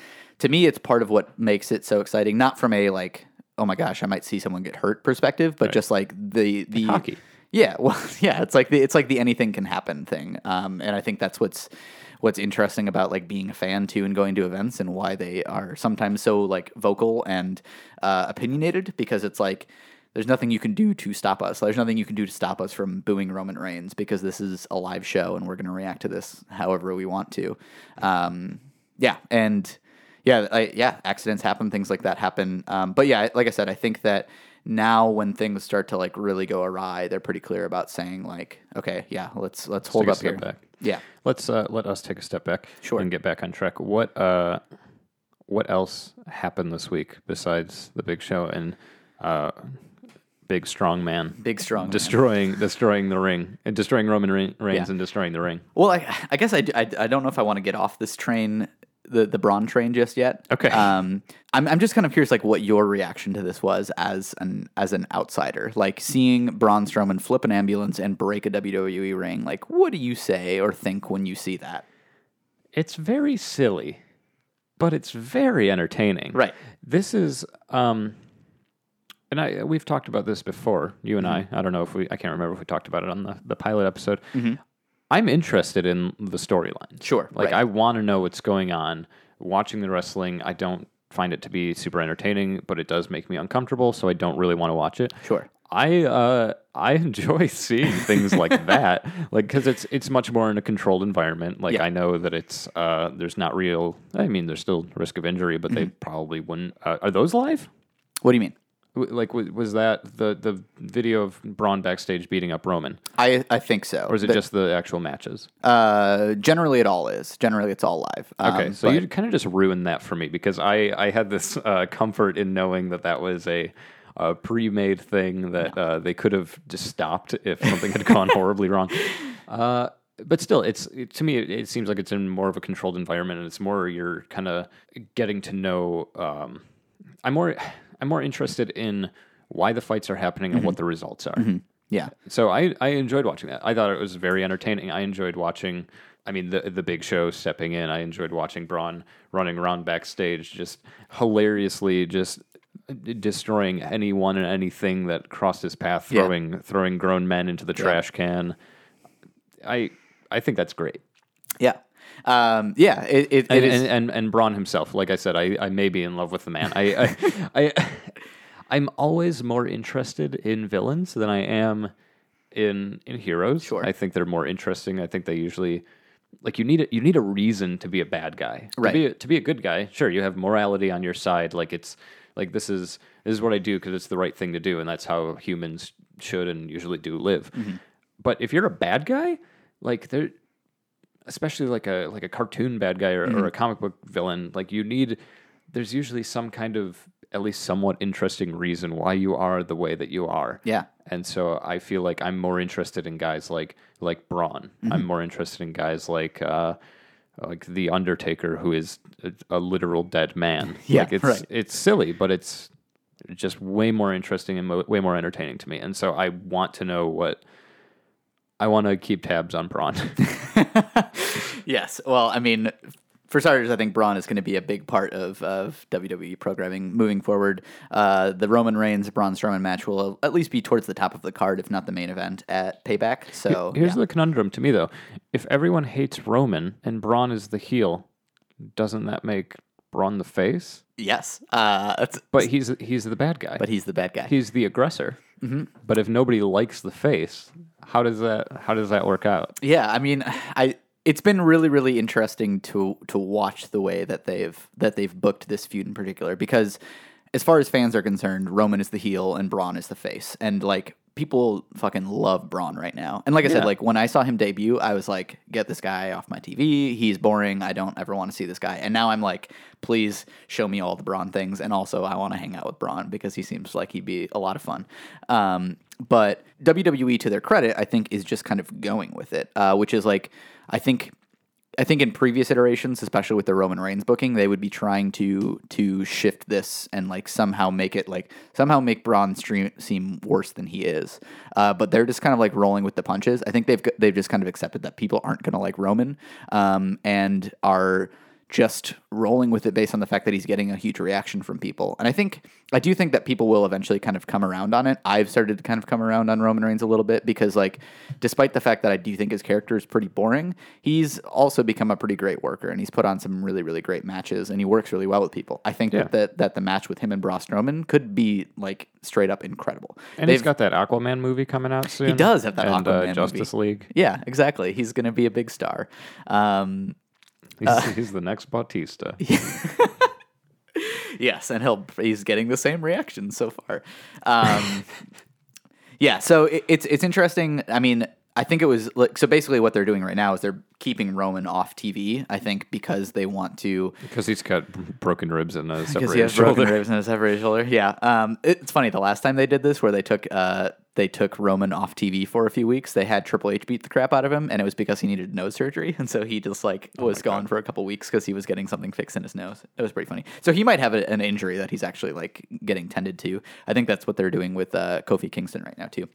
to me, it's part of what makes it so exciting. Not from a like, oh my gosh, I might see someone get hurt perspective, but just like the the hockey. Yeah, well, yeah, it's like the it's like the anything can happen thing. Um, and I think that's what's what's interesting about like being a fan too and going to events and why they are sometimes so like vocal and uh, opinionated because it's like there's nothing you can do to stop us. There's nothing you can do to stop us from booing Roman Reigns because this is a live show and we're going to react to this however we want to. Um, yeah, and yeah, I, yeah, accidents happen, things like that happen. Um, but yeah, like I said, I think that now when things start to like really go awry, they're pretty clear about saying like, okay, yeah, let's let's hold take a up here. back. Yeah, Let's uh, let us take a step back Sure. and get back on track. What uh, what else happened this week besides the big show and uh, big strong man big strong. man. destroying destroying the ring and destroying Roman Reigns Yeah. and destroying the ring? Well, I, I guess I, I, I don't know if I want to get off this train, the the Braun train, just yet. Okay. Um, I'm I'm just kind of curious, like, what your reaction to this was as an as an outsider, like seeing Braun Strowman flip an ambulance and break a WWE ring. Like, what do you say or think when you see that? It's very silly, but it's very entertaining. Right. This is um and I we've talked about this before, you and Mm-hmm. I. I don't know if we I can't remember if we talked about it on the, the pilot episode. I'm interested in the storyline. Sure, Like right. I want to know what's going on. Watching the wrestling, I don't find it to be super entertaining, but it does make me uncomfortable, so I don't really want to watch it. Sure. I uh I enjoy seeing things like that, like because it's it's much more in a controlled environment. Like Yeah. I know that it's uh there's not real. I mean, there's still risk of injury, but they Mm-hmm. probably wouldn't. Uh, are those live? What do you mean? Like was that the the video of Braun backstage beating up Roman, I I think so. or is it The- just the actual matches? uh generally it all is. Generally it's all live. Okay, Um, so but- you kind of just ruined that for me because I I had this uh, comfort in knowing that that was a. A pre-made thing that uh, they could have just stopped if something had gone horribly wrong. Uh, but still, it's it, to me it, it seems like it's in more of a controlled environment, and it's more you're kind of getting to know. Um, I'm more I'm more interested in why the fights are happening and what mm-hmm. the results are. Mm-hmm. yeah. So I, I enjoyed watching that. I thought it was very entertaining. I enjoyed watching. I mean, the the big show stepping in. I enjoyed watching Braun running around backstage, just hilariously, just destroying anyone and anything that crossed his path, Yeah. throwing throwing grown men into the trash can. I I think that's great. Yeah. Um, yeah. It, it, it And, is. and, and and Braun himself, like I said, I, I may be in love with the man. I I, I I'm always more interested in villains than I am in in heroes. Sure. I think they're more interesting. I think they usually like you need a, you need a reason to be a bad guy. Right. To be a, to be a good guy, sure, you have morality on your side. Like it's like this is this is what I do because it's the right thing to do, and that's how humans should and usually do live. Mm-hmm. But if you're a bad guy, like there especially like a like a cartoon bad guy or, Mm-hmm. or a comic book villain like you need there's usually some kind of at least somewhat interesting reason why you are the way that you are yeah. and so i feel like i'm more interested in guys like like braun Mm-hmm. i'm more interested in guys like uh like the undertaker who is a, a literal dead man Yeah, like it's right. it's silly but it's just way more interesting and mo- way more entertaining to me and so i want to know what i want to keep tabs on braun yes. Well, I mean, for starters, I think Braun is going to be a big part of, of WWE programming moving forward. Uh, the Roman Reigns Braun Strowman match will at least be towards the top of the card, if not the main event at Payback. So Here's yeah. the conundrum to me, though. If everyone hates Roman and Braun is the heel, doesn't that make Braun the face? yes, uh, that's, But he's he's the bad guy. but he's the bad guy. he's the aggressor. Mm-hmm. But if nobody likes the face, how does that how does that work out? Yeah, I mean, I it's been really really interesting to to watch the way that they've that they've booked this feud in particular because as far as fans are concerned, Roman is the heel and Braun is the face. And like people fucking love Braun right now. And like I said, like when I saw him debut, I was like, get this guy off my TV. He's boring. I don't ever want to see this guy. And now I'm like, please show me all the Braun things. And also I want to hang out with Braun because he seems like he'd be a lot of fun. Um, but WWE, to their credit, I think is just kind of going with it, uh, which is like I think I think in previous iterations, especially with the Roman Reigns booking, they would be trying to to shift this and like somehow make it like somehow make Braun stream, seem worse than he is. Uh, but they're just kind of like rolling with the punches. I think they've they've just kind of accepted that people aren't going to like Roman um, and are just rolling with it based on the fact that he's getting a huge reaction from people. And I think I do think that people will eventually kind of come around on it. I've started to kind of come around on Roman Reigns a little bit because like despite the fact that I do think his character is pretty boring, he's also become a pretty great worker and he's put on some really really great matches and he works really well with people. I think Yeah. that, that that the match with him and Braun Strowman could be like straight up incredible. And he's They've- got that Aquaman movie coming out soon. He does have that and, Aquaman uh, movie. Justice League. yeah, exactly. He's going to be a big star. Um, He's, Uh, he's the next Bautista. Yes, and he'll he's getting the same reaction so far. Um, yeah, so it, it's it's interesting. I mean, I think it was like so. Basically, what they're doing right now is they're keeping Roman off TV. I think because they want to Because he's got broken ribs and a separated he has shoulder. broken ribs and a separated shoulder. Yeah, um, it's funny. The last time they did this, where they took uh, they took Roman off TV for a few weeks, they had Triple H beat the crap out of him, and it was because he needed nose surgery, and so he just like was gone for a couple weeks because he was getting something fixed in his nose. It was pretty funny. So he might have a, an injury that he's actually like getting tended to. I think that's what they're doing with uh, Kofi Kingston right now too.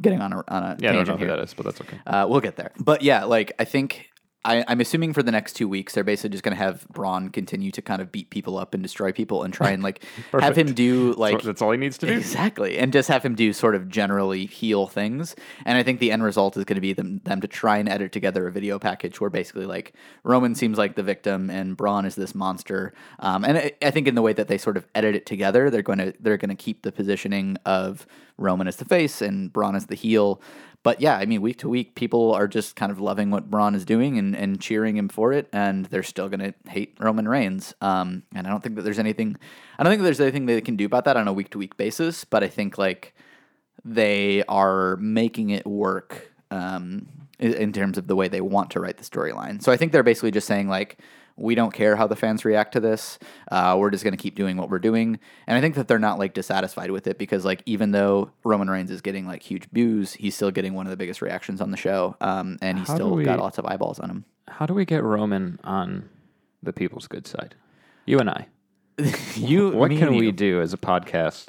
Getting on a on a Yeah, I don't know who here. that is, but that's okay. Uh, we'll get there. But yeah, like I think I, I'm assuming for the next two weeks they're basically just going to have Braun continue to kind of beat people up and destroy people and try and like have him do like that's all he needs to do. exactly and just have him do sort of generally heel things. And I think the end result is going to be them them to try and edit together a video package where basically like Roman seems like the victim and Braun is this monster. Um, and I, I think in the way that they sort of edit it together, they're going to they're going to keep the positioning of Roman as the face and Braun as the heel. But yeah, I mean, week to week, people are just kind of loving what Braun is doing and, and cheering him for it, and they're still going to hate Roman Reigns. Um, and I don't think that there's anything, I don't think there's anything they can do about that on a week to week basis. But I think like they are making it work um, in terms of the way they want to write the storyline. So I think they're basically just saying like, we don't care how the fans react to this. Uh, we're just going to keep doing what we're doing. And I think that they're not like dissatisfied with it because like even though Roman Reigns is getting like huge boos, he's still getting one of the biggest reactions on the show, um, and he's How still got lots of eyeballs on him. How do we get Roman on the people's good side? You and I. You, What can we do as a podcast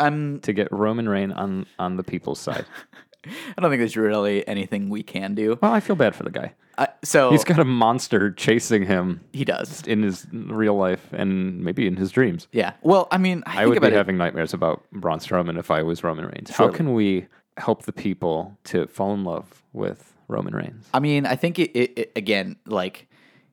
Um, to get Roman Reign on on the people's side? I don't think there's really anything we can do. Well, I feel bad for the guy. Uh, so He's got a monster chasing him he does. in his real life and maybe in his dreams. Yeah. Well, I mean, I, I would be it. having nightmares about Braun Strowman if I was Roman Reigns. How can we help the people to fall in love with Roman Reigns? I mean, I think it, it, it again, like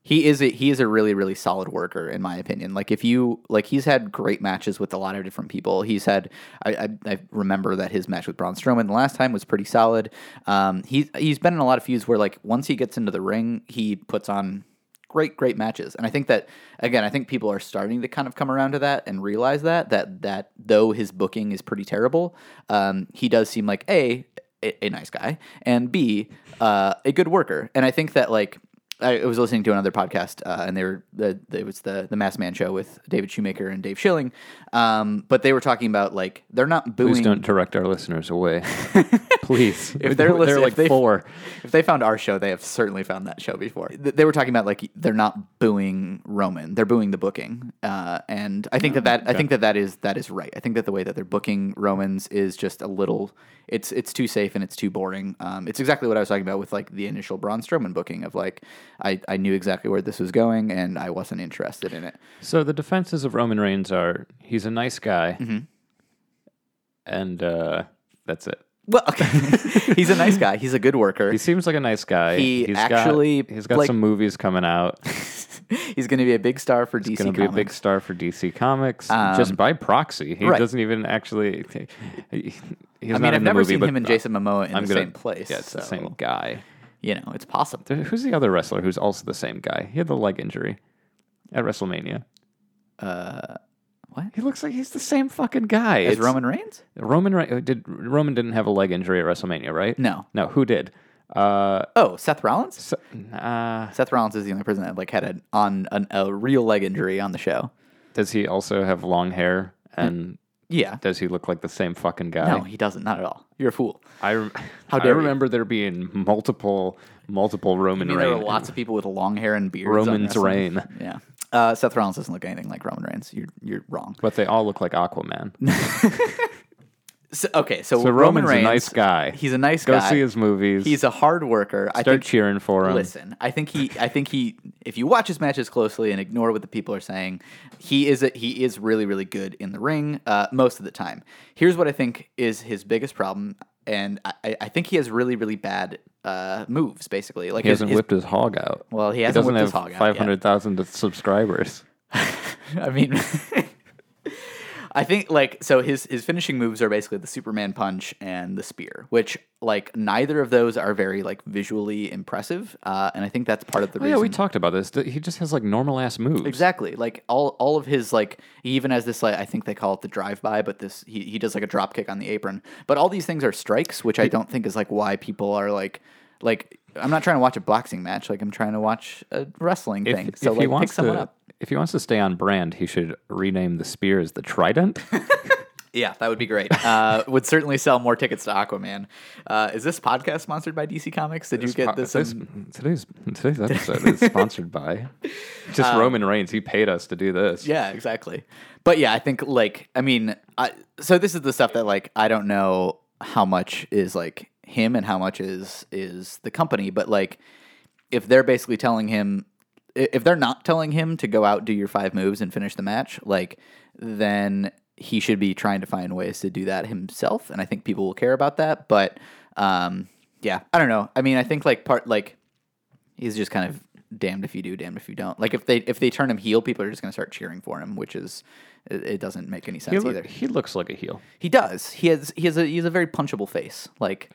he is a, he is a really really solid worker in my opinion. Like if you like, he's had great matches with a lot of different people. He's had I I, I remember that his match with Braun Strowman the last time was pretty solid. Um, he's he's been in a lot of feuds where like once he gets into the ring, he puts on great great matches and i think that again i think people are starting to kind of come around to that and realize that that that though his booking is pretty terrible um, he does seem like a a, a nice guy and b uh, a good worker and i think that like I was listening to another podcast, uh, and they were the it was the the Masked Man show with David Shoemaker and Dave Schilling, um, but they were talking about like they're not booing. Please don't direct our listeners away. Please. If they're they're like if they- four. If they found our show, they have certainly found that show before. They were talking about like they're not booing Roman; they're booing the booking, uh, and I think that that I think that that is that is right. I think that the way that they're booking Romans is just a little. It's it's too safe and it's too boring. Um, it's exactly what I was talking about with like the initial Braun Strowman booking of like I, I knew exactly where this was going and I wasn't interested in it. So the defenses of Roman Reigns are he's a nice guy, Mm-hmm. and uh, that's it. Well, okay. he's a nice guy. He's a good worker. He seems like a nice guy. He he's actually, got, he's got like- some movies coming out. He's going to be a big star for DC He's Going to be a big star for DC Comics just by proxy. He Um, right. doesn't even actually. He, he's I mean, I've never movie, seen him and Jason Momoa in I'm the gonna- same place. Yeah, it's the same guy. You know, it's possible. There- Who's the other wrestler who's also the same guy? He had the leg injury at WrestleMania. Uh, what? He looks like he's the same fucking guy. Is It's- Roman Reigns? Roman Re- did Roman didn't have a leg injury at WrestleMania, right? No. No, who did? Uh, Oh, Seth Rollins. so, uh, Seth Rollins is the only person that like had a on an, a real leg injury on the show. does he also have long hair and Yeah. Does he look like the same fucking guy? No, he doesn't. Not at all. You're a fool. I, rem- How I dare you. remember there being multiple multiple Roman mean, there Reigns. are lots of people with long hair and beards. on Roman's wrestling. reign. Yeah. Uh, Seth Rollins doesn't look anything like Roman Reigns. You're you're wrong. but they all look like Aquaman. So, okay, so, So Roman Roman's Reigns, a nice guy. He's a nice Go guy. Go see his movies. He's a hard worker. I Start think. cheering for him. Listen, I think he. I think he. If you watch his matches closely and ignore what the people are saying, he is. A, he is really, really good in the ring uh, most of the time. Here's what I think is his biggest problem, and I, I think he has really, really bad uh, moves. Basically, like He his, hasn't his- whipped his hog out. Well, he He hasn't doesn't whipped his have hog out five hundred thousand subscribers. I mean, I think like so his his finishing moves are basically the Superman punch and the spear, which like neither of those are very like visually impressive, uh, and I think that's part of the Oh, reason. yeah, we talked about this. He just has like normal ass moves. Exactly. Like all all of his like he even has this like I think they call it the drive by, but this he, he does like a drop kick on the apron. But all these things are strikes, which I don't think is like why people are like like I'm not trying to watch a boxing match, like I'm trying to watch a wrestling If, thing. if So he like pick wants someone to, up. If he wants to stay on brand, he should rename the spear as the Trident. Yeah, that would be great. Uh, would certainly sell more tickets to Aquaman. Uh, is this podcast sponsored by DC Comics? Did you get Po- this? today's, in- today's today's episode is sponsored by just Roman Reigns. He paid us to do this. Um, Yeah, exactly. But yeah, I think like I mean, I, so this is the stuff that like I don't know how much is like him and how much is is the company, but like if they're basically telling him if they're not telling him to go out do your five moves and finish the match, like then he should be trying to find ways to do that himself and I think people will care about that, but um yeah, I don't know. I mean, I think like part like he's just kind of damned if you do, damned if you don't. Like if they if they turn him heel, people are just going to start cheering for him, which is it, it doesn't make any He, sense look- either. he looks like a heel. He does. He has he has a he's a very punchable face. Like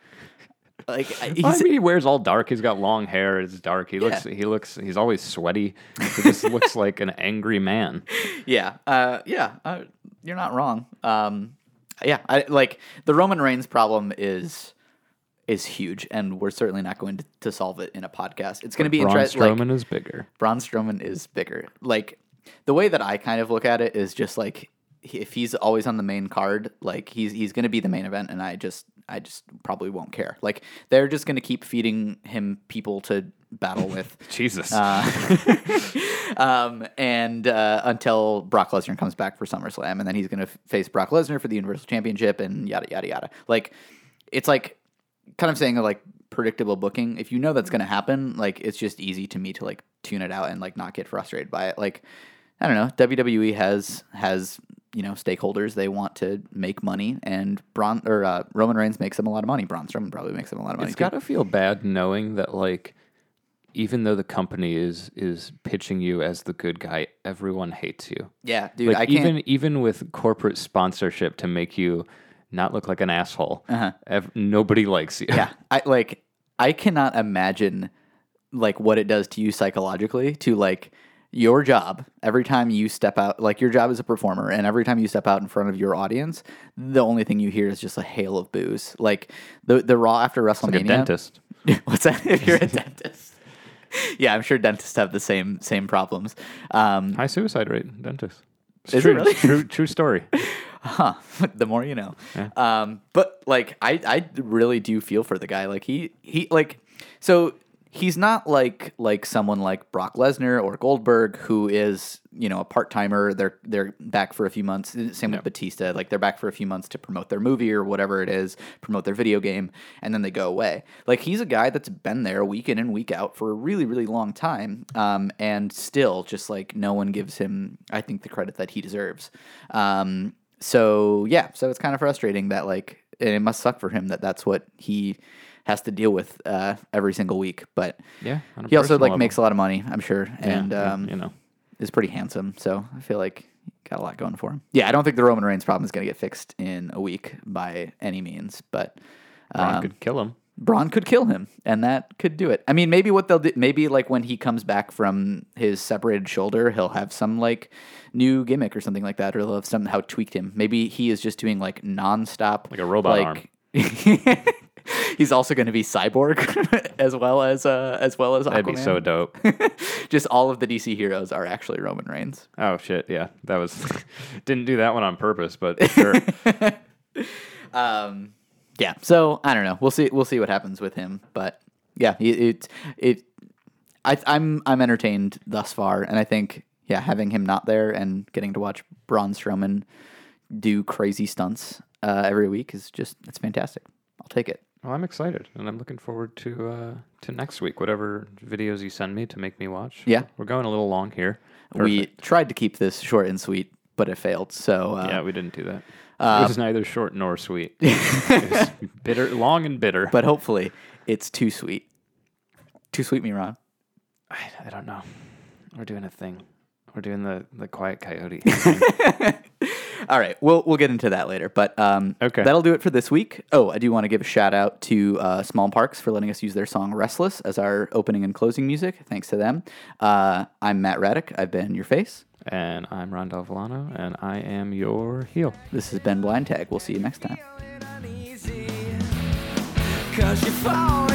like I mean, he wears all dark. He's got long hair. It's dark. He looks. He looks. He's always sweaty. He just looks like an angry man. yeah, uh, yeah. Uh, you're not wrong. Um, yeah, I like the Roman Reigns problem is is huge, and we're certainly not going to, to solve it in a podcast. It's going to be Braun interesting. Like, is bigger. Braun Strowman is bigger. Like the way that I kind of look at it is just like if he's always on the main card, like he's he's going to be the main event, and I just I just probably won't care. Like they're just going to keep feeding him people to battle with. Jesus. Uh, um, and uh, until Brock Lesnar comes back for SummerSlam, and then he's going to face Brock Lesnar for the Universal Championship, and yada yada yada. Like, it's like kind of saying like predictable booking. If you know that's going to happen, like it's just easy to me to like tune it out and like not get frustrated by it. Like, I don't know. WWE has has you know stakeholders. They want to make money, and Braun or uh, Roman Reigns makes them a lot of money. Braun Strowman probably makes them a lot of money. It's got to feel bad knowing that like even though the company is is pitching you as the good guy, everyone hates you. yeah, dude. Like I can't. even even with corporate sponsorship to make you not look like an asshole, ev- nobody likes you. Uh-huh. yeah i like i cannot imagine like what it does to you psychologically to like your job every time you step out like your job as a performer and every time you step out in front of your audience the only thing you hear is just a hail of boos. Like the the raw after wrestlemania like a dentist. what's that? If you're a dentist. Yeah i'm sure dentists have the same same problems. Um High suicide rate, dentists. It's Is it true, really? true, true story. huh. The more you know. Um but like i i really do feel for the guy. Like he he like so he's not like like someone like Brock Lesnar or Goldberg who is you know a part-timer. They're they're back for a few months. Same with Batista. Like they're back for a few months to promote their movie or whatever it is promote their video game and then they go away. Like he's a guy that's been there week in and week out for a really really long time um and still just like no one gives him I think the credit that he deserves. Um so yeah, so it's kind of frustrating that like and it must suck for him that that's what he has to deal with uh, every single week. But Yeah. he also like level. makes a lot of money, I'm sure, and yeah, um, you know. is pretty handsome. So I feel like got a lot going for him. Yeah, I don't think the Roman Reigns problem is going to get fixed in a week by any means, but. Braun um, could kill him. Braun could kill him, and that could do it. I mean, maybe what they'll do, maybe like when he comes back from his separated shoulder, he'll have some like new gimmick or something like that, or they'll have somehow tweaked him. Maybe he is just doing like nonstop, Like a robot like, He's also going to be Cyborg as well as uh, as well as Aquaman. That'd be so dope. Just all of the DC heroes are actually Roman Reigns. oh shit, yeah, that was didn't do that one on purpose, but sure. Um, yeah. So I don't know. We'll see. We'll see what happens with him. But yeah, it it, it I, I'm I'm entertained thus far, and I think yeah, having him not there and getting to watch Braun Strowman do crazy stunts uh, every week is just it's fantastic. I'll take it. Well, I'm excited, and I'm looking forward to uh, to next week. Whatever videos you send me to make me watch. Yeah. we're going a little long here. We tried to keep this short and sweet, but it failed. So uh, yeah, we didn't do that. Uh, it was neither short nor sweet. bitter, long and bitter. but hopefully it's too sweet. Too sweet, me, Ron. I, I don't know. We're doing a thing. We're doing the the quiet coyote. thing. All right, we'll we'll get into that later. But um, Okay. that'll do it for this week. Oh, I do want to give a shout out to uh, Small Parks for letting us use their song "Restless" as our opening and closing music. Thanks to them. Uh, I'm Matt Raddick. I've been your face. and I'm Rondell Volano, and I am your heel. This has been Blind Tag. We'll see you next time. Cause you fall